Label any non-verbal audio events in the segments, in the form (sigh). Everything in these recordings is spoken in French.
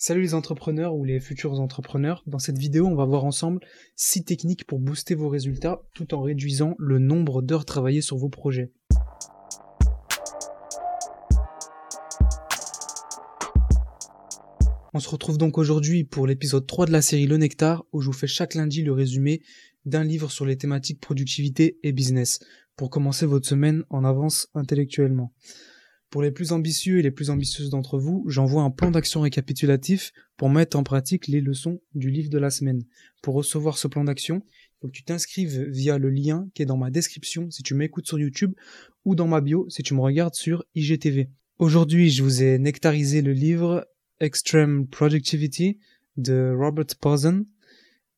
Salut les entrepreneurs ou les futurs entrepreneurs. Dans cette vidéo, on va voir ensemble 6 techniques pour booster vos résultats tout en réduisant le nombre d'heures travaillées sur vos projets. On se retrouve donc aujourd'hui pour l'épisode 3 de la série Le Nectar où je vous fais chaque lundi le résumé d'un livre sur les thématiques productivité et business pour commencer votre semaine en avance intellectuellement. Pour les plus ambitieux et les plus ambitieuses d'entre vous, j'envoie un plan d'action récapitulatif pour mettre en pratique les leçons du livre de la semaine. Pour recevoir ce plan d'action, il faut que tu t'inscrives via le lien qui est dans ma description si tu m'écoutes sur YouTube ou dans ma bio si tu me regardes sur IGTV. Aujourd'hui, je vous ai nectarisé le livre Extreme Productivity de Robert Posen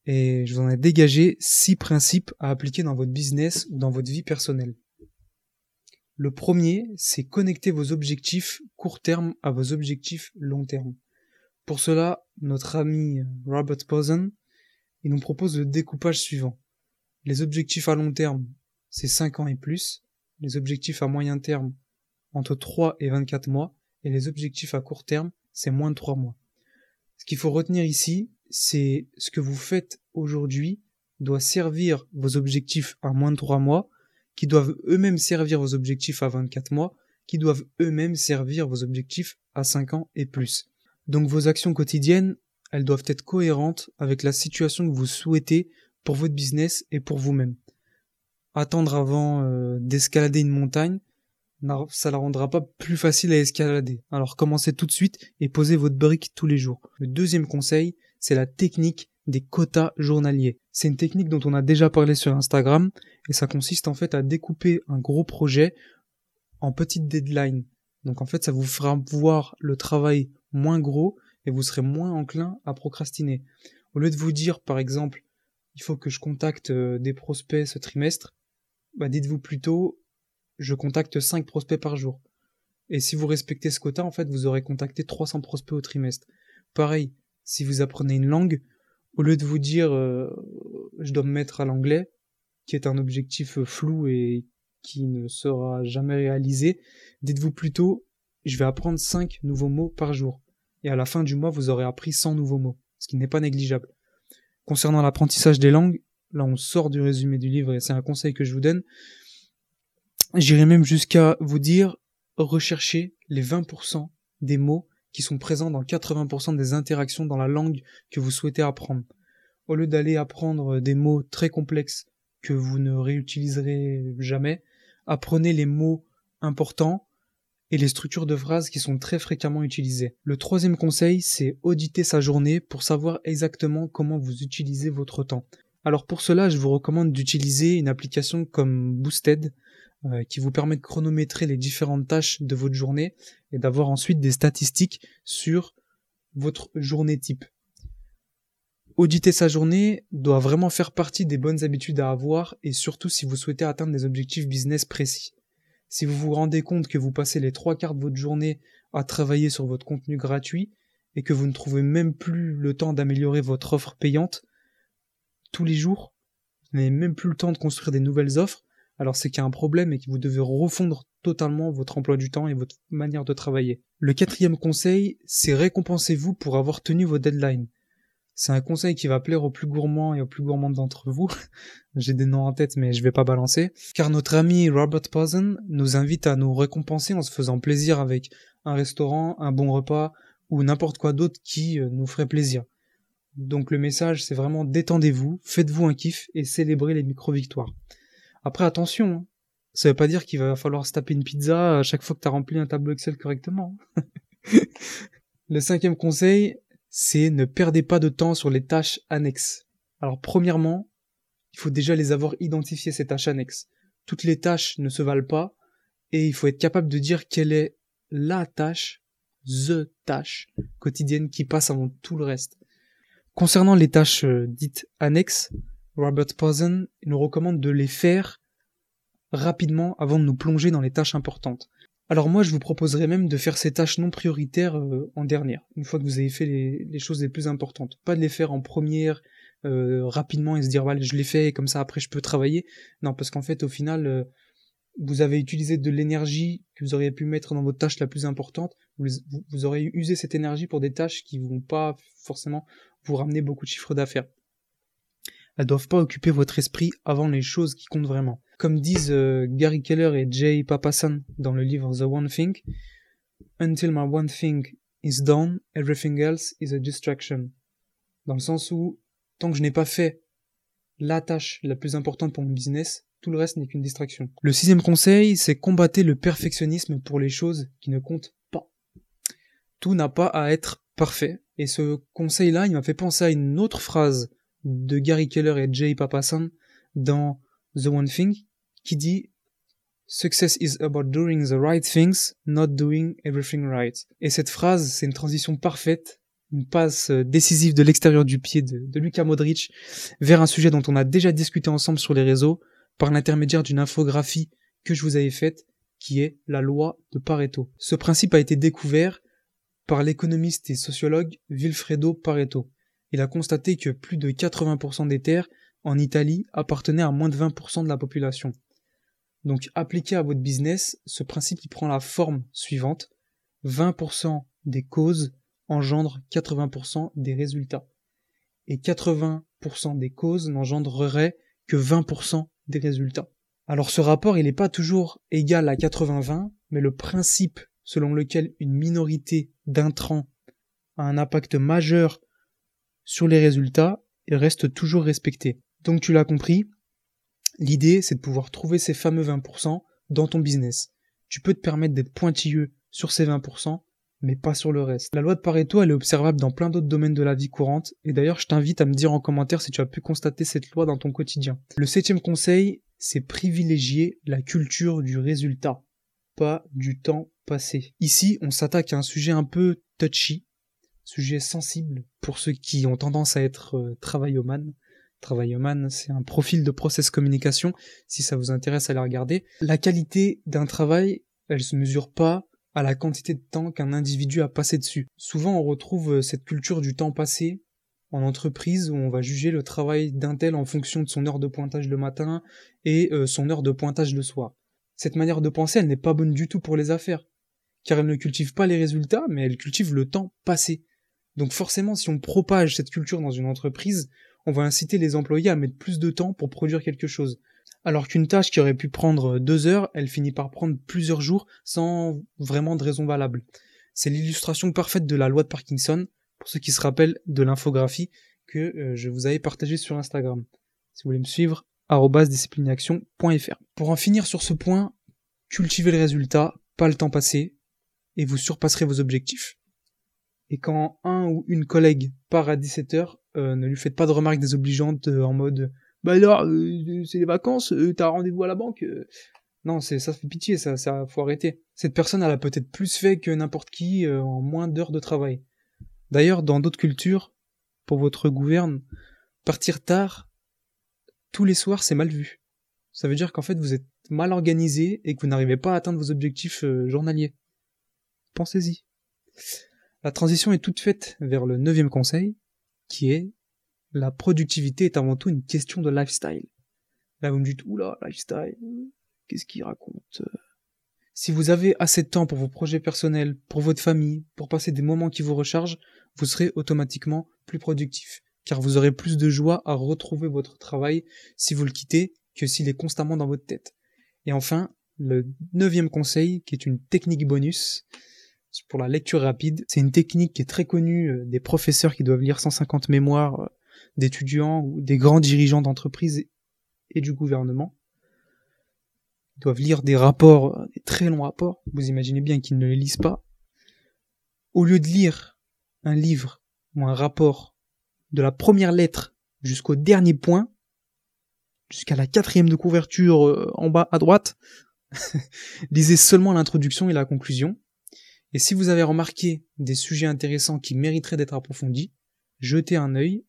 et je vous en ai dégagé six principes à appliquer dans votre business ou dans votre vie personnelle. Le premier, c'est connecter vos objectifs court terme à vos objectifs long terme. Pour cela, notre ami Robert Posen, il nous propose le découpage suivant. Les objectifs à long terme, c'est 5 ans et plus. Les objectifs à moyen terme, entre 3 et 24 mois. Et les objectifs à court terme, c'est moins de 3 mois. Ce qu'il faut retenir ici, c'est ce que vous faites aujourd'hui doit servir vos objectifs à moins de 3 mois qui doivent eux-mêmes servir vos objectifs à 24 mois, qui doivent eux-mêmes servir vos objectifs à 5 ans et plus. Donc vos actions quotidiennes, elles doivent être cohérentes avec la situation que vous souhaitez pour votre business et pour vous-même. Attendre avant euh, d'escalader une montagne, ça la rendra pas plus facile à escalader. Alors commencez tout de suite et posez votre brique tous les jours. Le deuxième conseil, c'est la technique des quotas journaliers. C'est une technique dont on a déjà parlé sur Instagram et ça consiste en fait à découper un gros projet en petites deadlines. Donc en fait ça vous fera voir le travail moins gros et vous serez moins enclin à procrastiner. Au lieu de vous dire par exemple il faut que je contacte euh, des prospects ce trimestre, bah dites-vous plutôt je contacte 5 prospects par jour. Et si vous respectez ce quota, en fait, vous aurez contacté 300 prospects au trimestre. Pareil, si vous apprenez une langue, au lieu de vous dire euh, je dois me mettre à l'anglais, qui est un objectif euh, flou et qui ne sera jamais réalisé, dites-vous plutôt je vais apprendre 5 nouveaux mots par jour. Et à la fin du mois, vous aurez appris 100 nouveaux mots, ce qui n'est pas négligeable. Concernant l'apprentissage des langues, là on sort du résumé du livre et c'est un conseil que je vous donne. J'irai même jusqu'à vous dire recherchez les 20% des mots qui sont présents dans 80% des interactions dans la langue que vous souhaitez apprendre. Au lieu d'aller apprendre des mots très complexes que vous ne réutiliserez jamais, apprenez les mots importants et les structures de phrases qui sont très fréquemment utilisées. Le troisième conseil, c'est auditer sa journée pour savoir exactement comment vous utilisez votre temps. Alors pour cela, je vous recommande d'utiliser une application comme Boosted, euh, qui vous permet de chronométrer les différentes tâches de votre journée et d'avoir ensuite des statistiques sur votre journée type. Auditer sa journée doit vraiment faire partie des bonnes habitudes à avoir et surtout si vous souhaitez atteindre des objectifs business précis. Si vous vous rendez compte que vous passez les trois quarts de votre journée à travailler sur votre contenu gratuit et que vous ne trouvez même plus le temps d'améliorer votre offre payante tous les jours, vous n'avez même plus le temps de construire des nouvelles offres, alors c'est qu'il y a un problème et que vous devez refondre totalement votre emploi du temps et votre manière de travailler. Le quatrième conseil, c'est récompensez-vous pour avoir tenu vos deadlines. C'est un conseil qui va plaire aux plus gourmands et aux plus gourmands d'entre vous. (laughs) J'ai des noms en tête mais je vais pas balancer. Car notre ami Robert Posen nous invite à nous récompenser en se faisant plaisir avec un restaurant, un bon repas ou n'importe quoi d'autre qui euh, nous ferait plaisir. Donc le message c'est vraiment détendez-vous, faites-vous un kiff et célébrez les micro-victoires. Après, attention, hein. ça veut pas dire qu'il va falloir se taper une pizza à chaque fois que tu as rempli un tableau Excel correctement. (laughs) le cinquième conseil, c'est ne perdez pas de temps sur les tâches annexes. Alors premièrement, il faut déjà les avoir identifiées, ces tâches annexes. Toutes les tâches ne se valent pas, et il faut être capable de dire quelle est la tâche, the tâche quotidienne qui passe avant tout le reste. Concernant les tâches euh, dites annexes, Robert Posen nous recommande de les faire rapidement avant de nous plonger dans les tâches importantes. Alors moi, je vous proposerais même de faire ces tâches non prioritaires euh, en dernière, une fois que vous avez fait les, choses les plus importantes. Pas de les faire en première euh, rapidement et se dire, je l'ai fait et comme ça après je peux travailler. Non, parce qu'en fait, au final, euh, vous avez utilisé de l'énergie que vous auriez pu mettre dans votre tâche la plus importante, vous, aurez usé cette énergie pour des tâches qui vont pas forcément vous ramener beaucoup de chiffres d'affaires. Elles doivent pas occuper votre esprit avant les choses qui comptent vraiment. Comme disent euh, Gary Keller et Jay Papasan dans le livre The One Thing, Until my one thing is done, everything else is a distraction. Dans le sens où, tant que je n'ai pas fait la tâche la plus importante pour mon business, tout le reste n'est qu'une distraction. Le sixième conseil, c'est combattre le perfectionnisme pour les choses qui ne comptent pas. Tout n'a pas à être parfait. Et ce conseil-là, il m'a fait penser à une autre phrase de Gary Keller et Jay Papasan dans The One Thing, qui dit Success is about doing the right things, not doing everything right. Et cette phrase, c'est une transition parfaite, une passe décisive de l'extérieur du pied de, de Luka Modric vers un sujet dont on a déjà discuté ensemble sur les réseaux, par l'intermédiaire d'une infographie que je vous avais faite, qui est la loi de Pareto. Ce principe a été découvert par l'économiste et sociologue Vilfredo Pareto. Il a constaté que plus de 80% des terres en Italie appartenaient à moins de 20% de la population. Donc appliqué à votre business, ce principe prend la forme suivante. 20% des causes engendrent 80% des résultats. Et 80% des causes n'engendreraient que 20% des résultats. Alors ce rapport, il n'est pas toujours égal à 80-20, mais le principe selon lequel une minorité d'intrants a un impact majeur sur les résultats, il reste toujours respecté. Donc tu l'as compris, l'idée c'est de pouvoir trouver ces fameux 20% dans ton business. Tu peux te permettre d'être pointilleux sur ces 20%, mais pas sur le reste. La loi de Pareto, elle est observable dans plein d'autres domaines de la vie courante, et d'ailleurs je t'invite à me dire en commentaire si tu as pu constater cette loi dans ton quotidien. Le septième conseil, c'est privilégier la culture du résultat, pas du temps passé. Ici, on s'attaque à un sujet un peu touchy, sujet sensible pour ceux qui ont tendance à être euh, travailloman. Travailloman, c'est un profil de process communication, si ça vous intéresse à la regarder. La qualité d'un travail, elle se mesure pas à la quantité de temps qu'un individu a passé dessus. Souvent, on retrouve euh, cette culture du temps passé en entreprise où on va juger le travail d'un tel en fonction de son heure de pointage le matin et euh, son heure de pointage le soir. Cette manière de penser, elle n'est pas bonne du tout pour les affaires, car elle ne cultive pas les résultats, mais elle cultive le temps passé. Donc forcément, si on propage cette culture dans une entreprise, on va inciter les employés à mettre plus de temps pour produire quelque chose alors qu'une tâche qui aurait pu prendre deux heures, elle finit par prendre plusieurs jours sans vraiment de raison valable. C'est l'illustration parfaite de la loi de Parkinson, pour ceux qui se rappellent de l'infographie que euh, je vous avais partagée sur Instagram. Si vous voulez me suivre, disciplineaction.fr. Pour en finir sur ce point, cultivez le résultat, pas le temps passé, et vous surpasserez vos objectifs. Et quand un ou une collègue part à 17h, euh, ne lui faites pas de remarques désobligeantes euh, en mode bah alors, euh, c'est les vacances, euh, t'as rendez-vous à la banque. Euh. Non, c'est ça fait pitié, ça, ça faut arrêter. Cette personne, elle a peut-être plus fait que n'importe qui en moins d'heures de travail. D'ailleurs, dans d'autres cultures, pour votre gouverne, partir tard tous les soirs, c'est mal vu. Ça veut dire qu'en fait, vous êtes mal organisé et que vous n'arrivez pas à atteindre vos objectifs journaliers. Pensez-y. La transition est toute faite vers le neuvième conseil, qui est la productivité est avant tout une question de lifestyle. Là, vous me dites, oula, lifestyle, qu'est-ce qu'il raconte? Si vous avez assez de temps pour vos projets personnels, pour votre famille, pour passer des moments qui vous rechargent, vous serez automatiquement plus productif, car vous aurez plus de joie à retrouver votre travail si vous le quittez que s'il est constamment dans votre tête. Et enfin, le neuvième conseil, qui est une technique bonus, pour la lecture rapide. C'est une technique qui est très connue euh, des professeurs qui doivent lire 150 mémoires euh, d'étudiants ou des grands dirigeants d'entreprise et du gouvernement. Ils doivent lire des rapports, des très longs rapports. Vous imaginez bien qu'ils ne les lisent pas. Au lieu de lire un livre ou un rapport de la première lettre jusqu'au dernier point, jusqu'à la quatrième de couverture euh, en bas à droite, (laughs) lisez seulement l'introduction et la conclusion. Et si vous avez remarqué des sujets intéressants qui mériteraient d'être approfondis, jetez un œil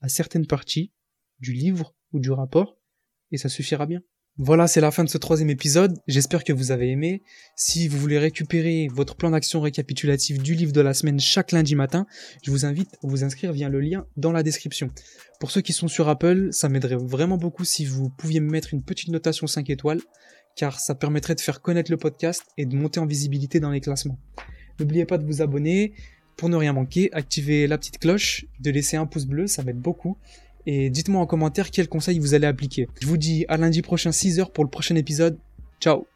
à certaines parties du livre ou du rapport, et ça suffira bien. Voilà, c'est la fin de ce troisième épisode. J'espère que vous avez aimé. Si vous voulez récupérer votre plan d'action récapitulatif du livre de la semaine chaque lundi matin, je vous invite à vous inscrire via le lien dans la description. Pour ceux qui sont sur Apple, ça m'aiderait vraiment beaucoup si vous pouviez me mettre une petite notation 5 étoiles, car ça permettrait de faire connaître le podcast et de monter en visibilité dans les classements. N'oubliez pas de vous abonner pour ne rien manquer, activez la petite cloche, de laisser un pouce bleu, ça m'aide beaucoup. Et dites-moi en commentaire quels conseils vous allez appliquer. Je vous dis à lundi prochain 6h pour le prochain épisode. Ciao